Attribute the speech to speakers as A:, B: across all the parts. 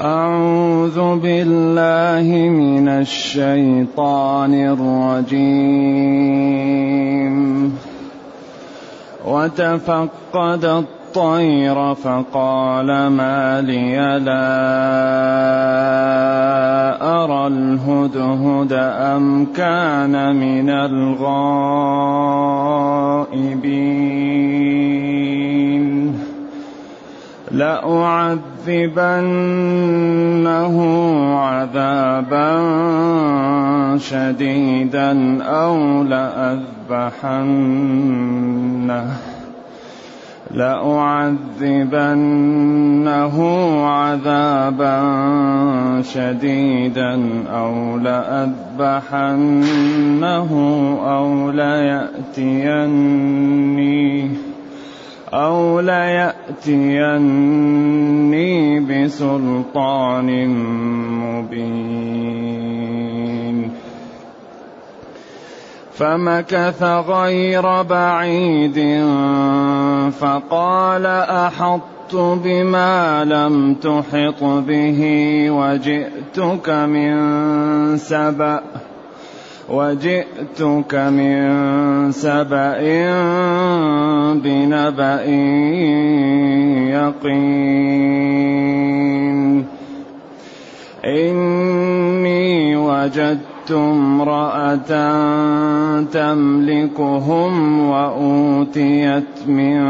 A: أعوذ بالله من الشيطان الرجيم. وتفقد الطير فقال ما لي لا أرى الهدهد أم كان من الغائبين. لأعذبنه عذابا شديدا أو لأذبحنه. لأعذبنه عذابا شديدا أو لأذبحنه أو ليأتيني أو ليأتيني بسلطان مبين فمكث غير بعيد فقال أحطت بما لم تحط به وجئتك من سبأ وجئتك من سبأ بنبأ يقين. إني وجدت امرأة تملكهم وأوتيت من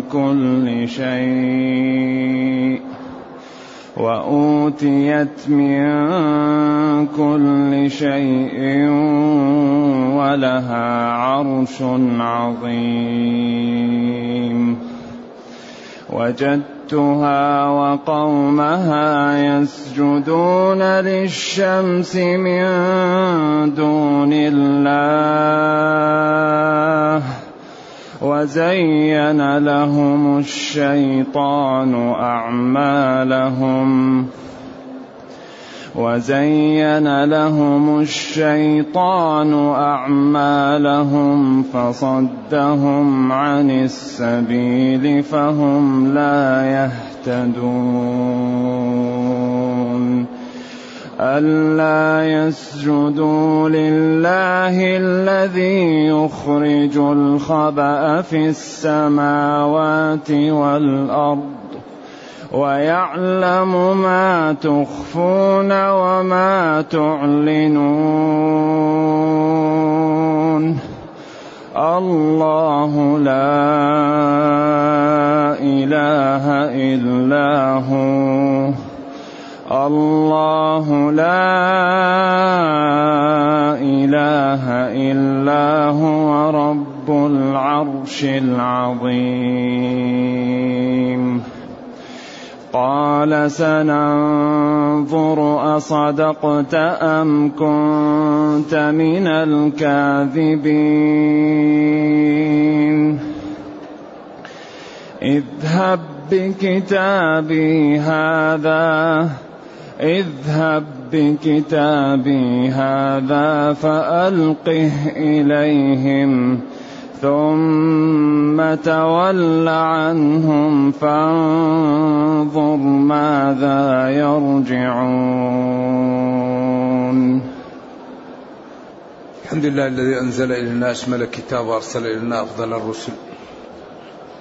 A: كل شيء. وأوتيت من كل شيء ولها عرش عظيم. وجدتها وقومها يسجدون للشمس من دون الله. وزين لهم الشيطان أعمالهم. وزين لهم الشيطان أعمالهم فصدهم عن السبيل فهم لا يهتدون. ألا يسجدوا لله الذي يخرج الخبأ في السماوات والأرض ويعلم ما تخفون وما تعلنون الله لا إله إلا هو الله لا إله إلا هو رب العرش العظيم. قال سننظر أصدقت أم كنت من الكاذبين. اذهب بكتابي هذا اذهب بكتابي هذا فألقه إليهم ثم تول عنهم فانظر ماذا يرجعون.
B: الحمد لله الذي أنزل إلينا أشمل الكتاب وأرسل إلينا أفضل الرسل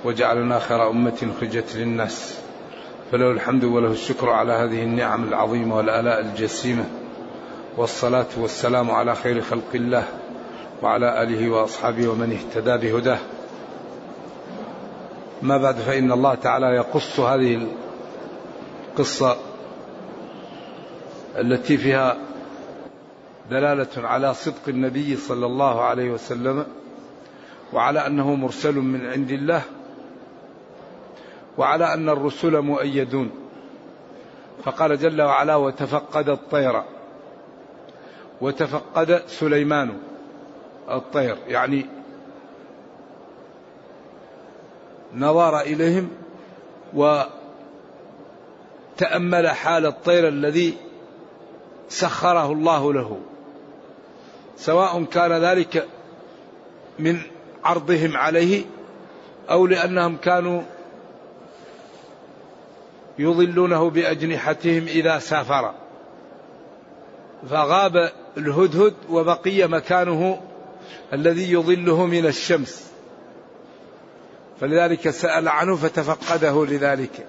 B: وجعلنا خير أمة خرجت للناس. فله الحمد وله الشكر على هذه النعم العظيمة والآلاء الجسيمة. والصلاة والسلام على خير خلق الله وعلى آله وأصحابه ومن اهتدى بهداه. ما بعد فإن الله تعالى يقص هذه القصة التي فيها دلالة على صدق النبي صلى الله عليه وسلم وعلى أنه مرسل من عند الله وعلى أن الرسل مؤيدون. فقال جل وعلا وتفقد الطير. وتفقد سليمان الطير. يعني نظر إليهم وتأمل حال الطير الذي سخره الله له. سواء كان ذلك من عرضهم عليه أو لأنهم كانوا يظلونه بأجنحتهم إذا سافر. فغاب الهدهد وبقي مكانه الذي يظله من الشمس. فلذلك سأل عنه فتفقده لذلك.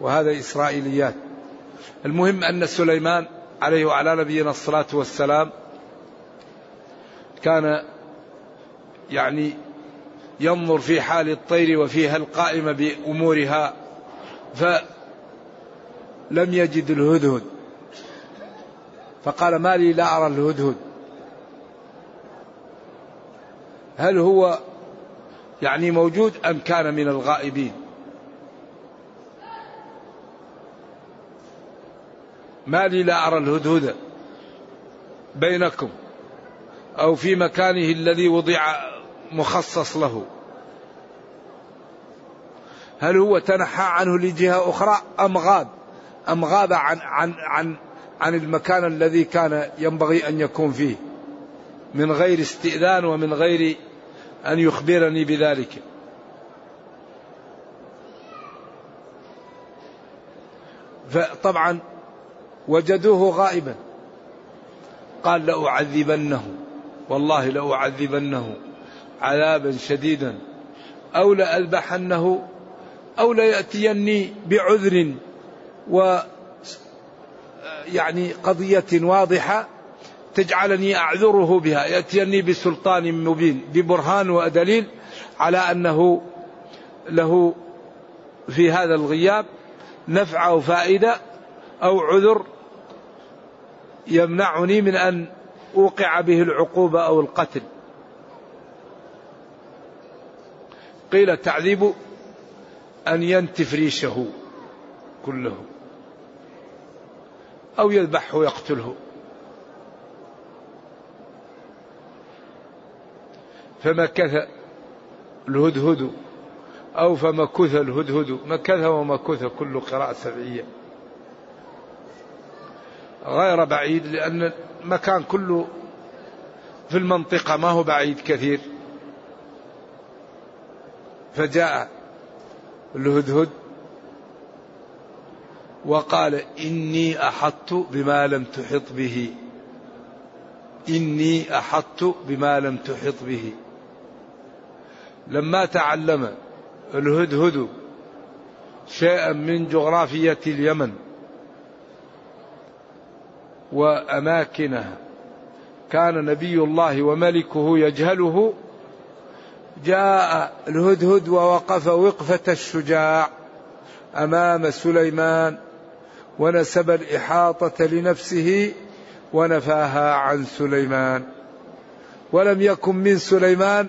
B: وهذا إسرائيليات. المهم أن سليمان عليه وعلى نبينا الصلاة والسلام كان يعني ينظر في حال الطير وفيها القائمة بأمورها فلم يجد الهدهد. فقال ما لي لا أرى الهدهد. هل هو يعني موجود أم كان من الغائبين؟ ما لي لا أرى الهدهد بينكم أو في مكانه الذي وضع مخصص له. هل هو تنحى عنه لجهة أخرى أم غاب؟ أم غاب عن, عن, عن, عن المكان الذي كان ينبغي أن يكون فيه؟ من غير استئذان ومن غير أن يخبرني بذلك. فطبعا وجدوه غائبا. قال لأعذبنه والله لأعذبنه عذابا شديدا أو لأذبحنه أو ليأتيني بعذر و يعني قضية واضحة تجعلني أعذره بها. يأتيني بسلطان مبين ببرهان ودليل على أنه له في هذا الغياب نفع أو فائدة أو عذر يمنعني من أن أوقع به العقوبة أو القتل. قيل تعذيب أن ينتف ريشه كله أو يذبحه ويقتله. فمكث الهدهد أو فمكث الهدهد مكث ومكث كل قراءة سبعية. غير بعيد لأن المكان كله في المنطقة ما هو بعيد كثير. فجاء الهدهد. وقال إني أحطت بما لم تحط به. إني أحطت بما لم تحط به. لما تعلم الهدهد شيئا من جغرافية اليمن وأماكنها كان نبي الله وملكه يجهله جاء الهدهد ووقف وقفة الشجاع أمام سليمان ونسب الإحاطة لنفسه ونفاها عن سليمان. ولم يكن من سليمان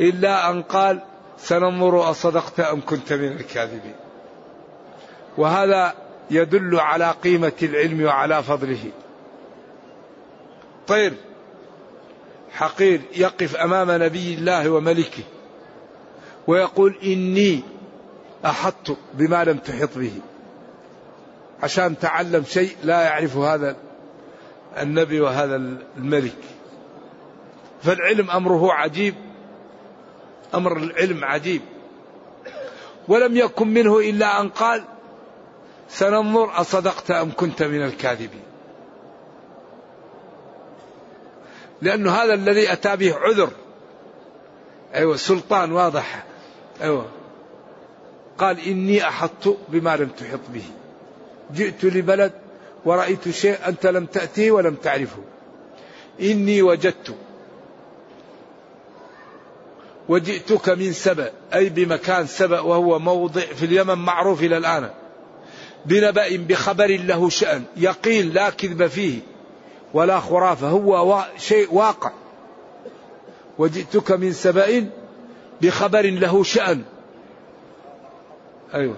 B: إلا أن قال سننظر أصدقت أم كنت من الكاذبين. وهذا يدل على قيمة العلم وعلى فضله. طير حقير يقف أمام نبي الله وملكه ويقول إني احطت بما لم تحط به. عشان تعلم شيء لا يعرفه هذا النبي وهذا الملك. فالعلم أمره عجيب. أمر العلم عجيب. ولم يكن منه إلا أن قال سننظر أصدقت أم كنت من الكاذبين. لأنه هذا الذي أتى به عذر. أيوة سلطان واضح. أيوة. قال إني أحطت بما لم تحط به. جئت لبلد ورأيت شيء أنت لم تأتيه ولم تعرفه. إني وجدت. وجئتك من سبأ أي بمكان سبأ وهو موضع في اليمن معروف إلى الآن. بنبأ بخبر له شأن يقين لا كذب فيه. ولا خرافة. هو شيء واقع. وجئتك من سبأ بخبر له شأن. أيوة.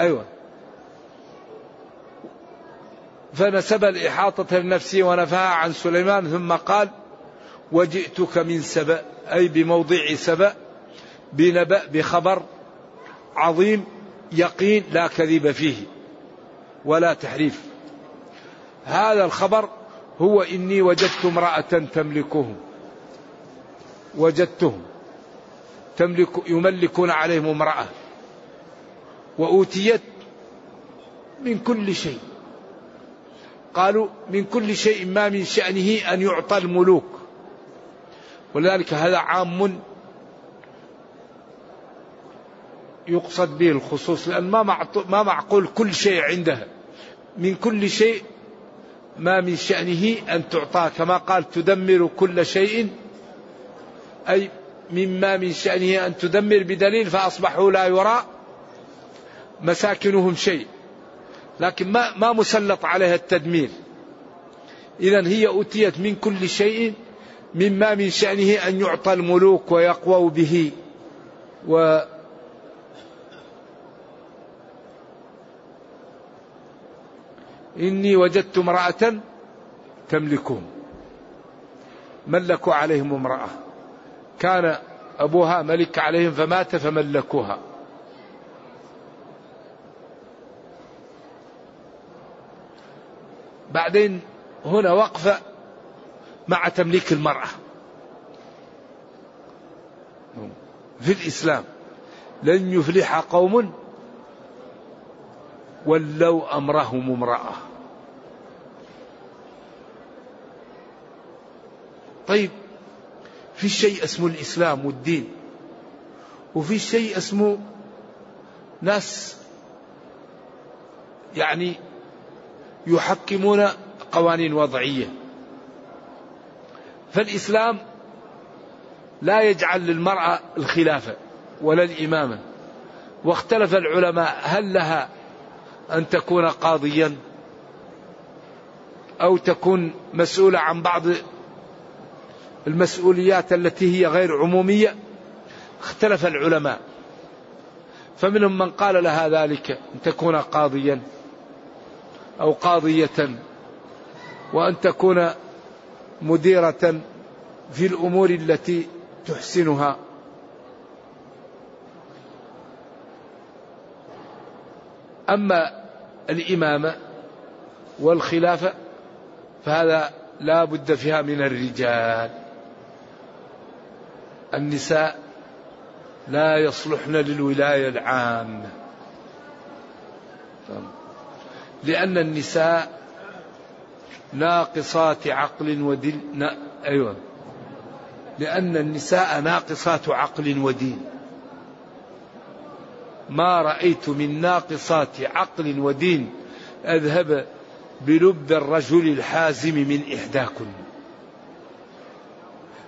B: أيوة. فنسب الإحاطة لنفسه ونفاها عن سليمان ثم قال وجئتك من سبأ أي بموضع سبأ بنبأ بخبر عظيم يقين لا كذب فيه ولا تحريف. هذا الخبر هو إني وجدت امرأة تملكهم وجدتهم. تملك يملكون عليهم امرأة. وأوتيت من كل شيء. قالوا من كل شيء ما من شأنه أن يعطى الملوك. ولذلك هذا عام يقصد به الخصوص لأن ما معقول كل شيء عندها. من كل شيء ما من شأنه أن تعطى كما قال تدمر كل شيء أي مما من شأنه أن تدمر بدليل فأصبحوا لا يرى مساكنهم شيء. لكن ما ما مسلط عليها التدمير. إذا هي أوتيت من كل شيء مما من شأنه أن يعطى الملوك ويقووا به و إني وجدت امرأة تملكهم ملكوا عليهم امرأة. كان أبوها ملك عليهم فمات فملكوها. بعدين هنا وقفة مع تمليك المرأة. في الإسلام لن يفلح قوم ولوا أمرهم امرأة. طيب في شيء اسمه الإسلام والدين وفي شيء اسمه ناس يعني يحكمون قوانين وضعية. فالإسلام لا يجعل للمرأة الخلافة ولا الإمامة. واختلف العلماء هل لها أن تكون قاضيا أو تكون مسؤولة عن بعض المسؤوليات التي هي غير عمومية. اختلف العلماء. فمنهم من قال لها ذلك أن تكون قاضيا أو قاضية وأن تكون مديرة في الأمور التي تحسنها. أما الإمامة والخلافة فهذا لا بد فيها من الرجال. النساء لا يصلحن للولاية العامة لأن النساء ناقصات عقل ودين. أيوة. لأن النساء ناقصات عقل ودين. ما رأيت من ناقصات عقل ودين أذهب بلب الرجل الحازم من إحداكن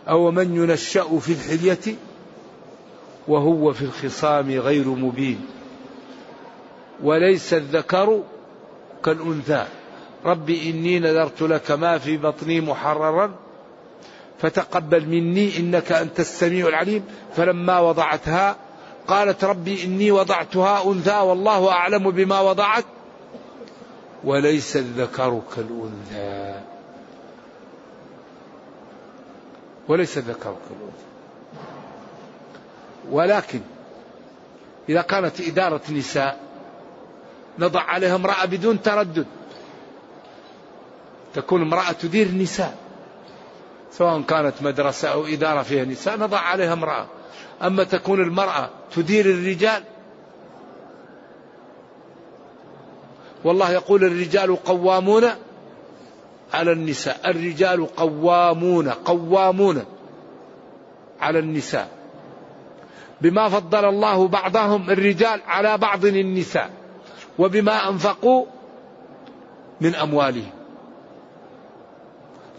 B: أو من ينشأ في الحلية وهو في الخصام غير مبين. وليس الذكر كالأنثى. رب إني نذرت لك ما في بطني محررا فتقبل مني إنك أنت السميع العليم. فلما وضعتها قالت ربي إني وضعتها أنثى والله أعلم بما وضعت وليس الذكر كالأنثى. وليس الذكر كالأنثى. ولكن إذا كانت إدارة نساء نضع عليها امرأة بدون تردد. تكون امرأة تدير نساء. سواء كانت مدرسة أو إدارة فيها نساء نضع عليها امرأة. أما تكون المرأة تدير الرجال. والله يقول الرجال قوامون على النساء. الرجال قوامون قوامون على النساء. بما فضل الله بعضهم الرجال على بعض النساء وبما أنفقوا من أموالهم.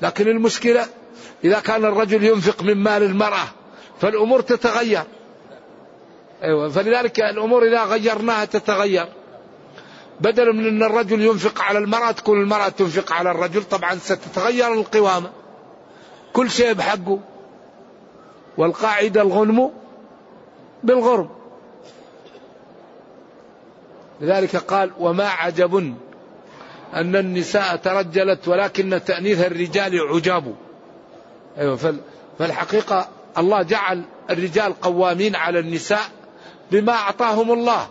B: لكن المشكلة إذا كان الرجل ينفق من مال المرأة فالأمور تتغير. أيوة فلذلك الأمور إذا غيرناها تتغير. بدل من أن الرجل ينفق على المرأة تكون المرأة تنفق على الرجل طبعا ستتغير القوامة. كل شيء بحقه. والقاعدة الغنم بالغرم لذلك قال وما عجب أن النساء ترجلت ولكن تأنيث الرجال عجاب. أيوة فالحقيقة الله جعل الرجال قوامين على النساء بما أعطاهم الله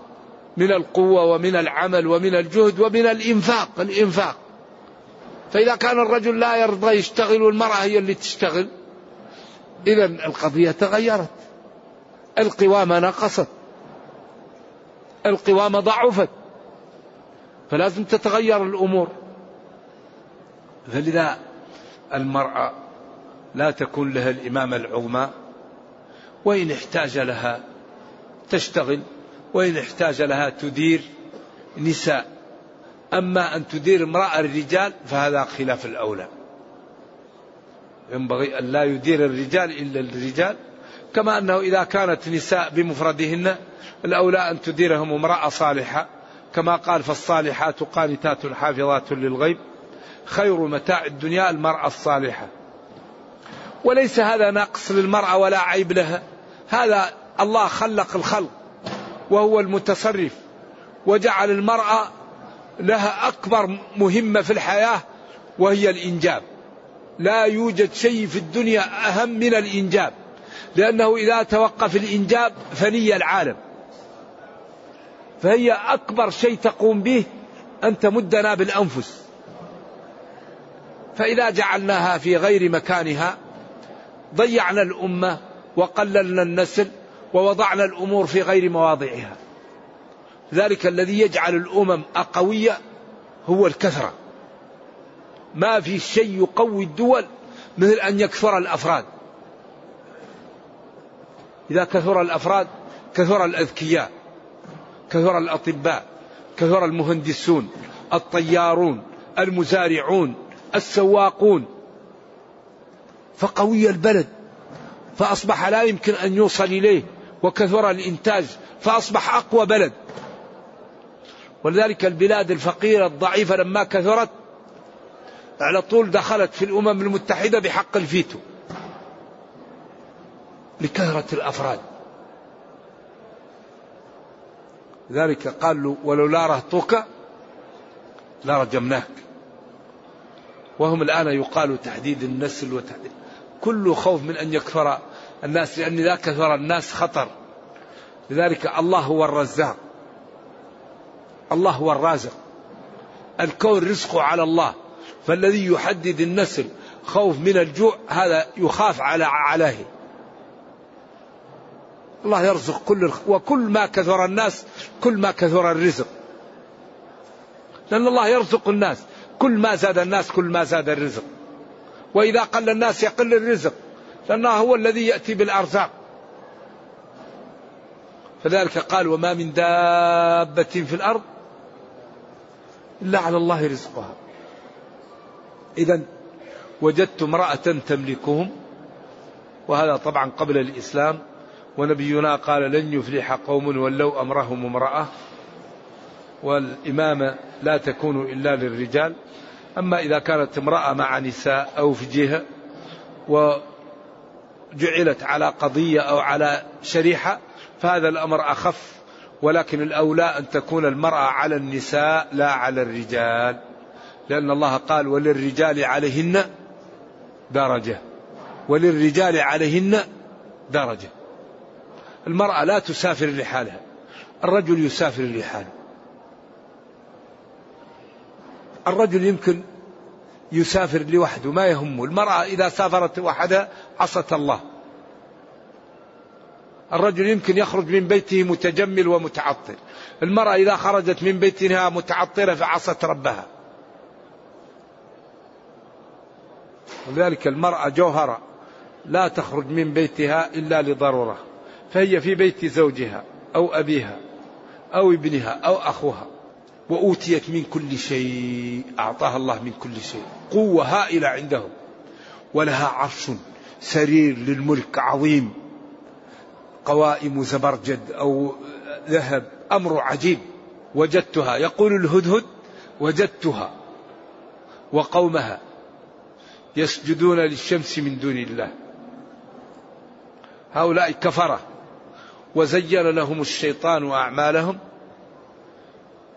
B: من القوة ومن العمل ومن الجهد ومن الإنفاق الإنفاق. فإذا كان الرجل لا يرضى يشتغل والمرأة هي اللي تشتغل إذا القضية تغيرت. القوامة نقصت القوامة ضعفت. فلازم تتغير الأمور. فلذا المرأة لا تكون لها الإمامة العظمى وإن احتاج لها تشتغل وإن احتاج لها تدير نساء. أما أن تدير امرأة الرجال فهذا خلاف الأولى. ينبغي أن لا يدير الرجال إلا الرجال كما أنه إذا كانت نساء بمفردهن الأولى أن تديرهم امرأة صالحة. كما قال فالصالحات قانتات حافظات للغيب خير متاع الدنيا المرأة الصالحة. وليس هذا نقص للمرأة ولا عيب لها. هذا الله خلق الخلق وهو المتصرف وجعل المرأة لها أكبر مهمة في الحياة وهي الإنجاب. لا يوجد شيء في الدنيا أهم من الإنجاب لأنه إذا توقف الإنجاب فني العالم. فهي أكبر شيء تقوم به أن تمدنا بالأنفس. فإذا جعلناها في غير مكانها ضيعنا الأمة وقللنا النسل ووضعنا الأمور في غير مواضعها. ذلك الذي يجعل الأمم أقوية هو الكثرة. ما في شيء يقوي الدول مثل أن يكثر الأفراد. إذا كثر الأفراد كثر الأذكياء كثر الأطباء كثر المهندسون الطيارون المزارعون السواقون فقوي البلد فأصبح لا يمكن أن يوصل إليه وكثر الإنتاج فأصبح أقوى بلد. ولذلك البلاد الفقيرة الضعيفة لما كثرت على طول دخلت في الأمم المتحدة بحق الفيتو لكثرة الأفراد. ذلك قال له ولولا رهطك لرجمناك وهم الآن يقال تحديد النسل وتحديد كل خوف من أن يكثر الناس لأن إذا كثر الناس خطر. لذلك الله هو الرزاق. الله هو الرازق. الكون رزقه على الله. فالذي يحدد النسل خوف من الجوع هذا يخاف على علاه الله يرزق كل وكل ما كثر الناس كل ما كثر الرزق. لأن الله يرزق الناس. كل ما زاد الناس كل ما زاد الرزق. وإذا قل الناس يقل الرزق لأنه هو الذي يأتي بالأرزاق. فذلك قال وما من دابة في الأرض إلا على الله رزقها. إذا وجدت امرأة تملكهم وهذا طبعا قبل الإسلام ونبينا قال لن يفلح قوم ولوا أمرهم امرأة. والإمامة لا تكون إلا للرجال. أما إذا كانت امرأة مع نساء أو في جهة وجعلت على قضية أو على شريحة فهذا الأمر أخف. ولكن الأولى أن تكون المرأة على النساء لا على الرجال. لأن الله قال وللرجال عليهن درجة. وللرجال عليهن درجة. المرأة لا تسافر لحالها. الرجل يسافر لحاله. الرجل يمكن يسافر لوحده ما يهمه. المرأة إذا سافرت وحدها عصت الله. الرجل يمكن يخرج من بيته متجمل ومتعطر المرأة إذا خرجت من بيتها متعطرة فعصت ربها. ولذلك المرأة جوهرة لا تخرج من بيتها إلا لضرورة. فهي في بيت زوجها أو أبيها أو ابنها أو أخوها. وأوتيت من كل شيء أعطاها الله من كل شيء. قوة هائلة عندهم. ولها عرش سرير للملك عظيم. قوائم زبرجد أو ذهب أمر عجيب. وجدتها. يقول الهدهد وجدتها. وقومها يسجدون للشمس من دون الله. هؤلاء كفرة. وزين لهم الشيطان أعمالهم.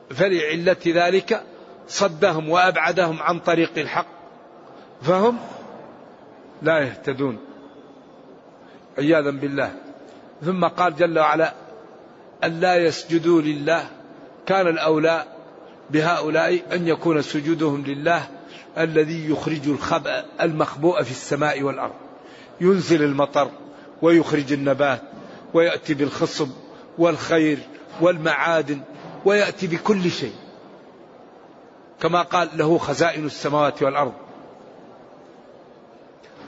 B: فلعلة ذلك صدهم وأبعدهم عن طريق الحق. فهم لا يهتدون. عياذا بالله. ثم قال جل وعلا أن لا يسجدوا لله. كان الأولى بهؤلاء أن يكون سجودهم لله الذي يخرج الخبأ المخبوء في السماء والأرض. ينزل المطر ويخرج النبات ويأتي بالخصب والخير والمعادن ويأتي بكل شيء. كما قال له خزائن السماوات والأرض.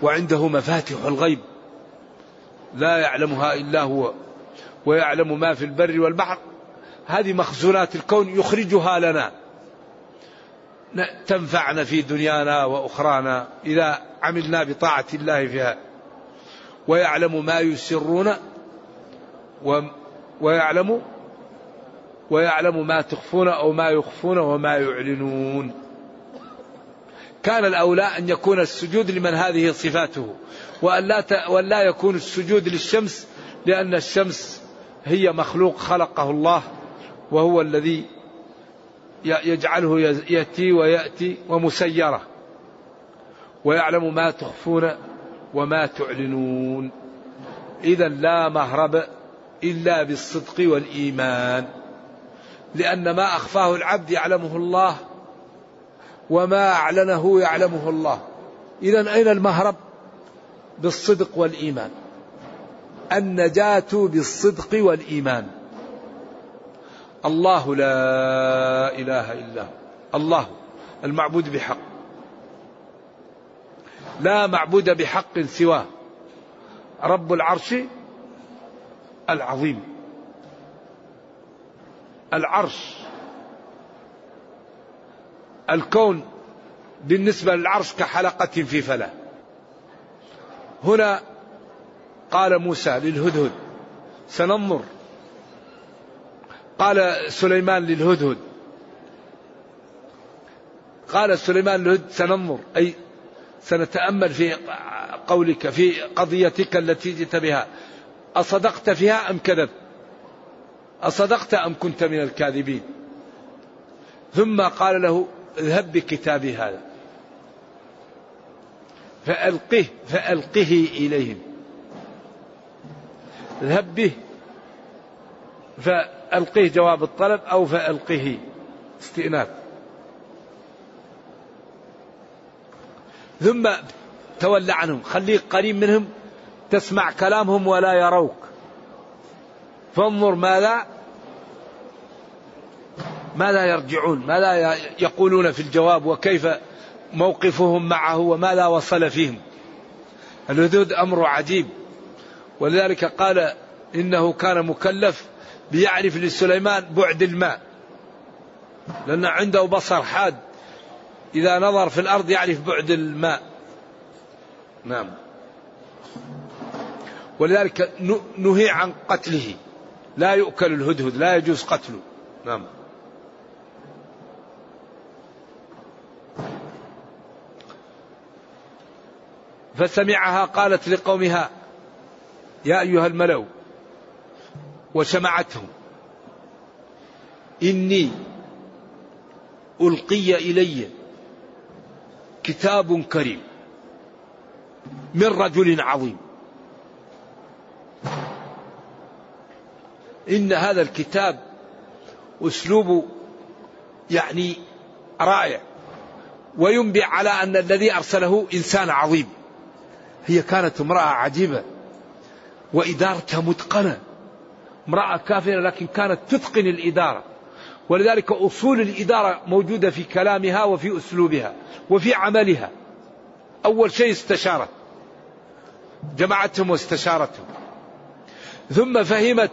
B: وعنده مفاتح الغيب. لا يعلمها إلا هو. ويعلم ما في البر والبحر. هذه مخزونات الكون يخرجها لنا. تنفعنا في دنيانا وأخرانا إذا عملنا بطاعة الله فيها. ويعلم ما يسرون. ويعلم ويعلم ما تخفون أو ما يخفون وما يعلنون. كان الأولى أن يكون السجود لمن هذه صفاته وأن لا وأن لا يكون السجود للشمس لأن الشمس هي مخلوق خلقه الله وهو الذي يجعله يأتي ويأتي ومسيرة. ويعلم ما تخفون وما تعلنون. إذا لا مهرب إلا بالصدق والإيمان. لأن ما أخفاه العبد يعلمه الله وما أعلنه يعلمه الله. إذا أين المهرب؟ بالصدق والإيمان. النجاة بالصدق والإيمان. الله لا إله إلا هو. الله المعبود بحق. لا معبود بحق سواه. رب العرش العظيم. العرش. الكون بالنسبة للعرش كحلقة في فلاه هنا قال موسى للهدهد سننظر. قال سليمان للهدهد. قال سليمان للهدهد سننظر. أي سنتأمل في قولك في قضيتك التي جئت بها. أصدقت فيها أم كذبت؟ أصدقت أم كنت من الكاذبين؟ ثم قال له اذهب بكتابي هذا. فألقه فألقه إليهم. اذهب به فألقه جواب الطلب أو فألقه استئناف. ثم تولى عنهم. خليك قريب منهم تسمع كلامهم ولا يروك. فانظر ماذا ماذا يرجعون ماذا يقولون في الجواب وكيف موقفهم معه وماذا وصل فيهم. الهدود أمر عجيب. ولذلك قال إنه كان مكلف بيعرف لسليمان بعد الماء لأن عنده بصر حاد. إذا نظر في الأرض يعرف بعد الماء. نعم. ولذلك نهي عن قتله. لا يؤكل الهدهد لا يجوز قتله. نعم. فسمعها قالت لقومها يا أيها الملأ وسمعتهم إني ألقي إلي كتاب كريم من رجل عظيم. إن هذا الكتاب أسلوب يعني رائع وينبئ على أن الذي أرسله إنسان عظيم. هي كانت امرأة عجيبة وإدارتها متقنة. امرأة كافرة لكن كانت تتقن الإدارة. ولذلك أصول الإدارة موجودة في كلامها وفي أسلوبها وفي عملها. أول شيء استشارت جمعتهم واستشارتهم. ثم فهمت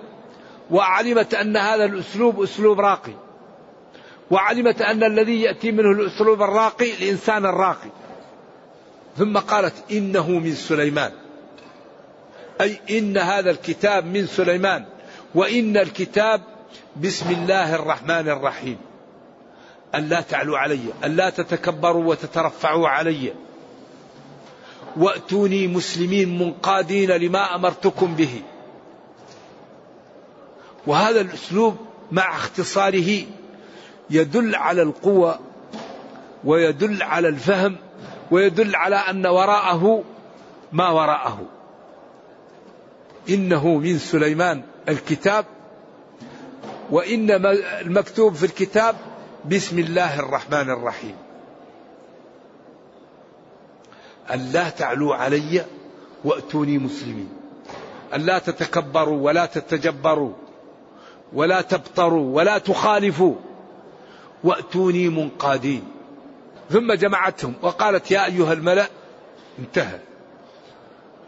B: وعلمت أن هذا الأسلوب أسلوب راقي. وعلمت أن الذي يأتي منه الأسلوب الراقي الإنسان الراقي. ثم قالت إنه من سليمان. أي إن هذا الكتاب من سليمان. وإن الكتاب بسم الله الرحمن الرحيم. ألا تعلوا علي ألا تتكبروا وتترفعوا علي. وأتوني مسلمين منقادين لما أمرتكم به. وهذا الأسلوب مع اختصاره يدل على القوة ويدل على الفهم ويدل على أن وراءه ما وراءه. إنه من سليمان الكتاب وإن المكتوب في الكتاب بسم الله الرحمن الرحيم. ألا تعلوا علي وأتوني مسلمين. ألا تتكبروا ولا تتجبروا. ولا تبطروا ولا تخالفوا. وأتوني منقادين. ثم جمعتهم وقالت يا أيها الملأ انتهى.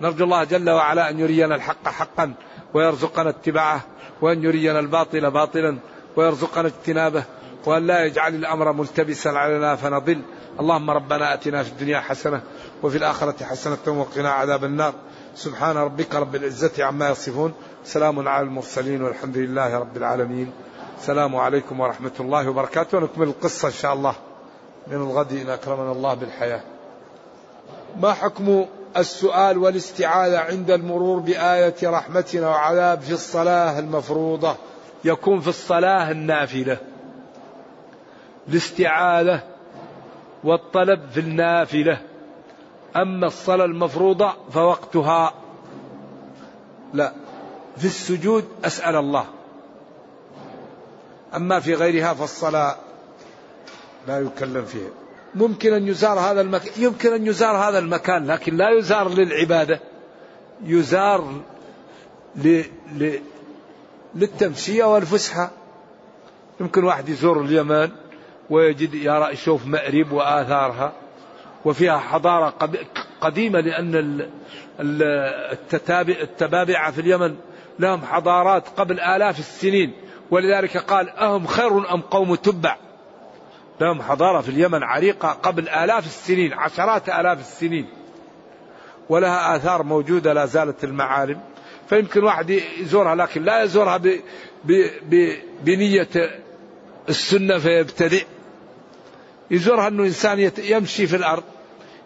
B: نرجو الله جل وعلا أن يرينا الحق حقا ويرزقنا اتباعه وأن يرينا الباطل باطلا ويرزقنا اجتنابه وأن لا يجعل الأمر ملتبسا علينا فنضل. اللهم ربنا آتنا في الدنيا حسنة وفي الآخرة حسنة وقنا عذاب النار. سبحان ربك رب العزة عما يصفون. سلام على المرسلين والحمد لله رب العالمين. السلام عليكم ورحمة الله وبركاته. ونكمل القصة إن شاء الله. من الغد إن أكرمنا الله بالحياة. ما حكم السؤال والاستعاذة عند المرور بآية رحمتنا وعذاب في الصلاة المفروضة؟ يكون في الصلاة النافلة. الاستعاذة والطلب في النافلة. أما الصلاة المفروضة فوقتها. لا. في السجود أسأل الله. أما في غيرها فالصلاة لا يكلم فيها. ممكن أن يزار هذا المكان يمكن أن يزار هذا المكان لكن لا يزار للعبادة. يزار ل... ل... للتمشية والفسحة. يمكن واحد يزور اليمن ويجد يرى يشوف مأرب وآثارها. وفيها حضارة قديمة لأن التبابعة في اليمن لهم حضارات قبل آلاف السنين. ولذلك قال أهم خير أم قوم تبع؟ لهم حضارة في اليمن عريقة قبل آلاف السنين عشرات آلاف السنين. ولها آثار موجودة لا زالت المعالم. فيمكن واحد يزورها لكن لا يزورها ب ب ب بنية السنة فيبتدئ. يزورها أنه إنسان يمشي في الأرض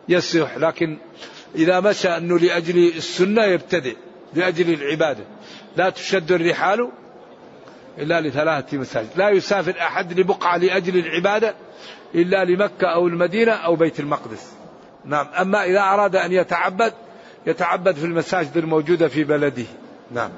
B: يسيح لكن إذا مشى أنه لأجل السنة يبتدئ لأجل العبادة. لا تشد الرحال إلا لثلاثة مساجد. لا يسافر أحد لبقعة لأجل العبادة إلا لمكة أو المدينة أو بيت المقدس. نعم. أما إذا أراد أن يتعبد يتعبد في المساجد الموجودة في بلده. نعم.